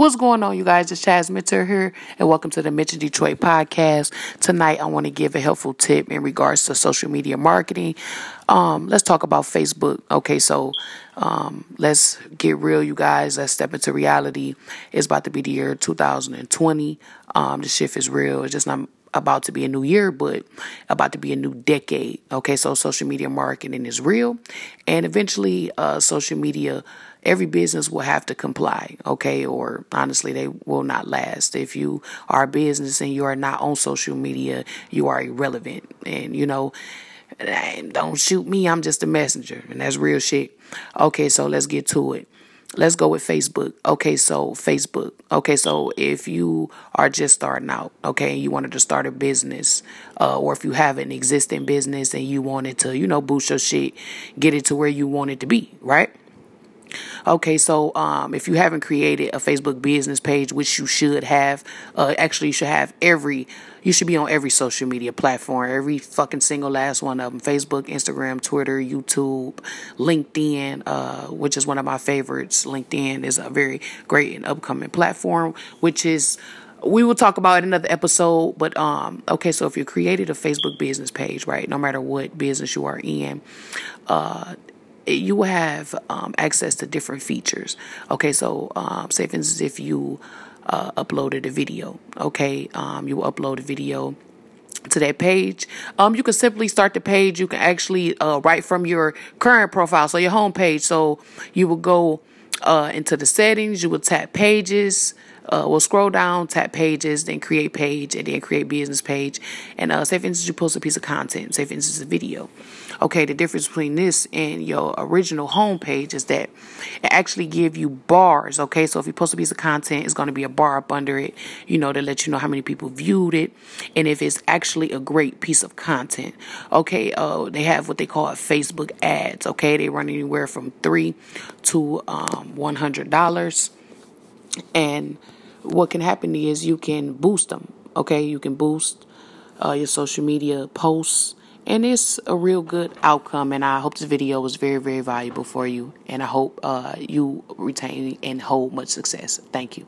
What's going on, you guys? It's Chaz Minter here, and welcome to the Mitch Detroit podcast. Tonight, I want to give a helpful tip in regards to social media marketing. Um, let's talk about Facebook. Okay, so um, let's get real, you guys. Let's step into reality. It's about to be the year 2020. Um, the shift is real. It's just not about to be a new year, but about to be a new decade. Okay, so social media marketing is real, and eventually, uh, social media every business will have to comply, okay? Or honestly, they will not last. If you are a business and you are not on social media, you are irrelevant. And, you know, don't shoot me, I'm just a messenger. And that's real shit. Okay, so let's get to it. Let's go with Facebook. Okay, so Facebook. Okay, so if you are just starting out, okay, and you wanted to start a business, uh, or if you have an existing business and you wanted to, you know, boost your shit, get it to where you want it to be, right? Okay, so um, if you haven't created a Facebook business page, which you should have, uh, actually, you should have every, you should be on every social media platform, every fucking single last one of them Facebook, Instagram, Twitter, YouTube, LinkedIn, uh, which is one of my favorites. LinkedIn is a very great and upcoming platform, which is we will talk about it in another episode but um okay so if you created a facebook business page right no matter what business you are in uh you will have um, access to different features. Okay, so um, say for instance, if you uh, uploaded a video, okay, um, you will upload a video to that page. Um, you can simply start the page. You can actually uh, write from your current profile, so your home page. So you will go uh, into the settings. You will tap pages uh, we'll scroll down, tap pages, then create page, and then create business page. And uh, say, for instance, you post a piece of content, say, for instance, a video. Okay, the difference between this and your original home page is that it actually give you bars. Okay, so if you post a piece of content, it's going to be a bar up under it, you know, to let you know how many people viewed it, and if it's actually a great piece of content. Okay, uh, they have what they call Facebook ads. Okay, they run anywhere from three to um, one hundred dollars, and what can happen is you can boost them. Okay, you can boost uh, your social media posts, and it's a real good outcome. And I hope this video was very, very valuable for you, and I hope uh, you retain and hold much success. Thank you.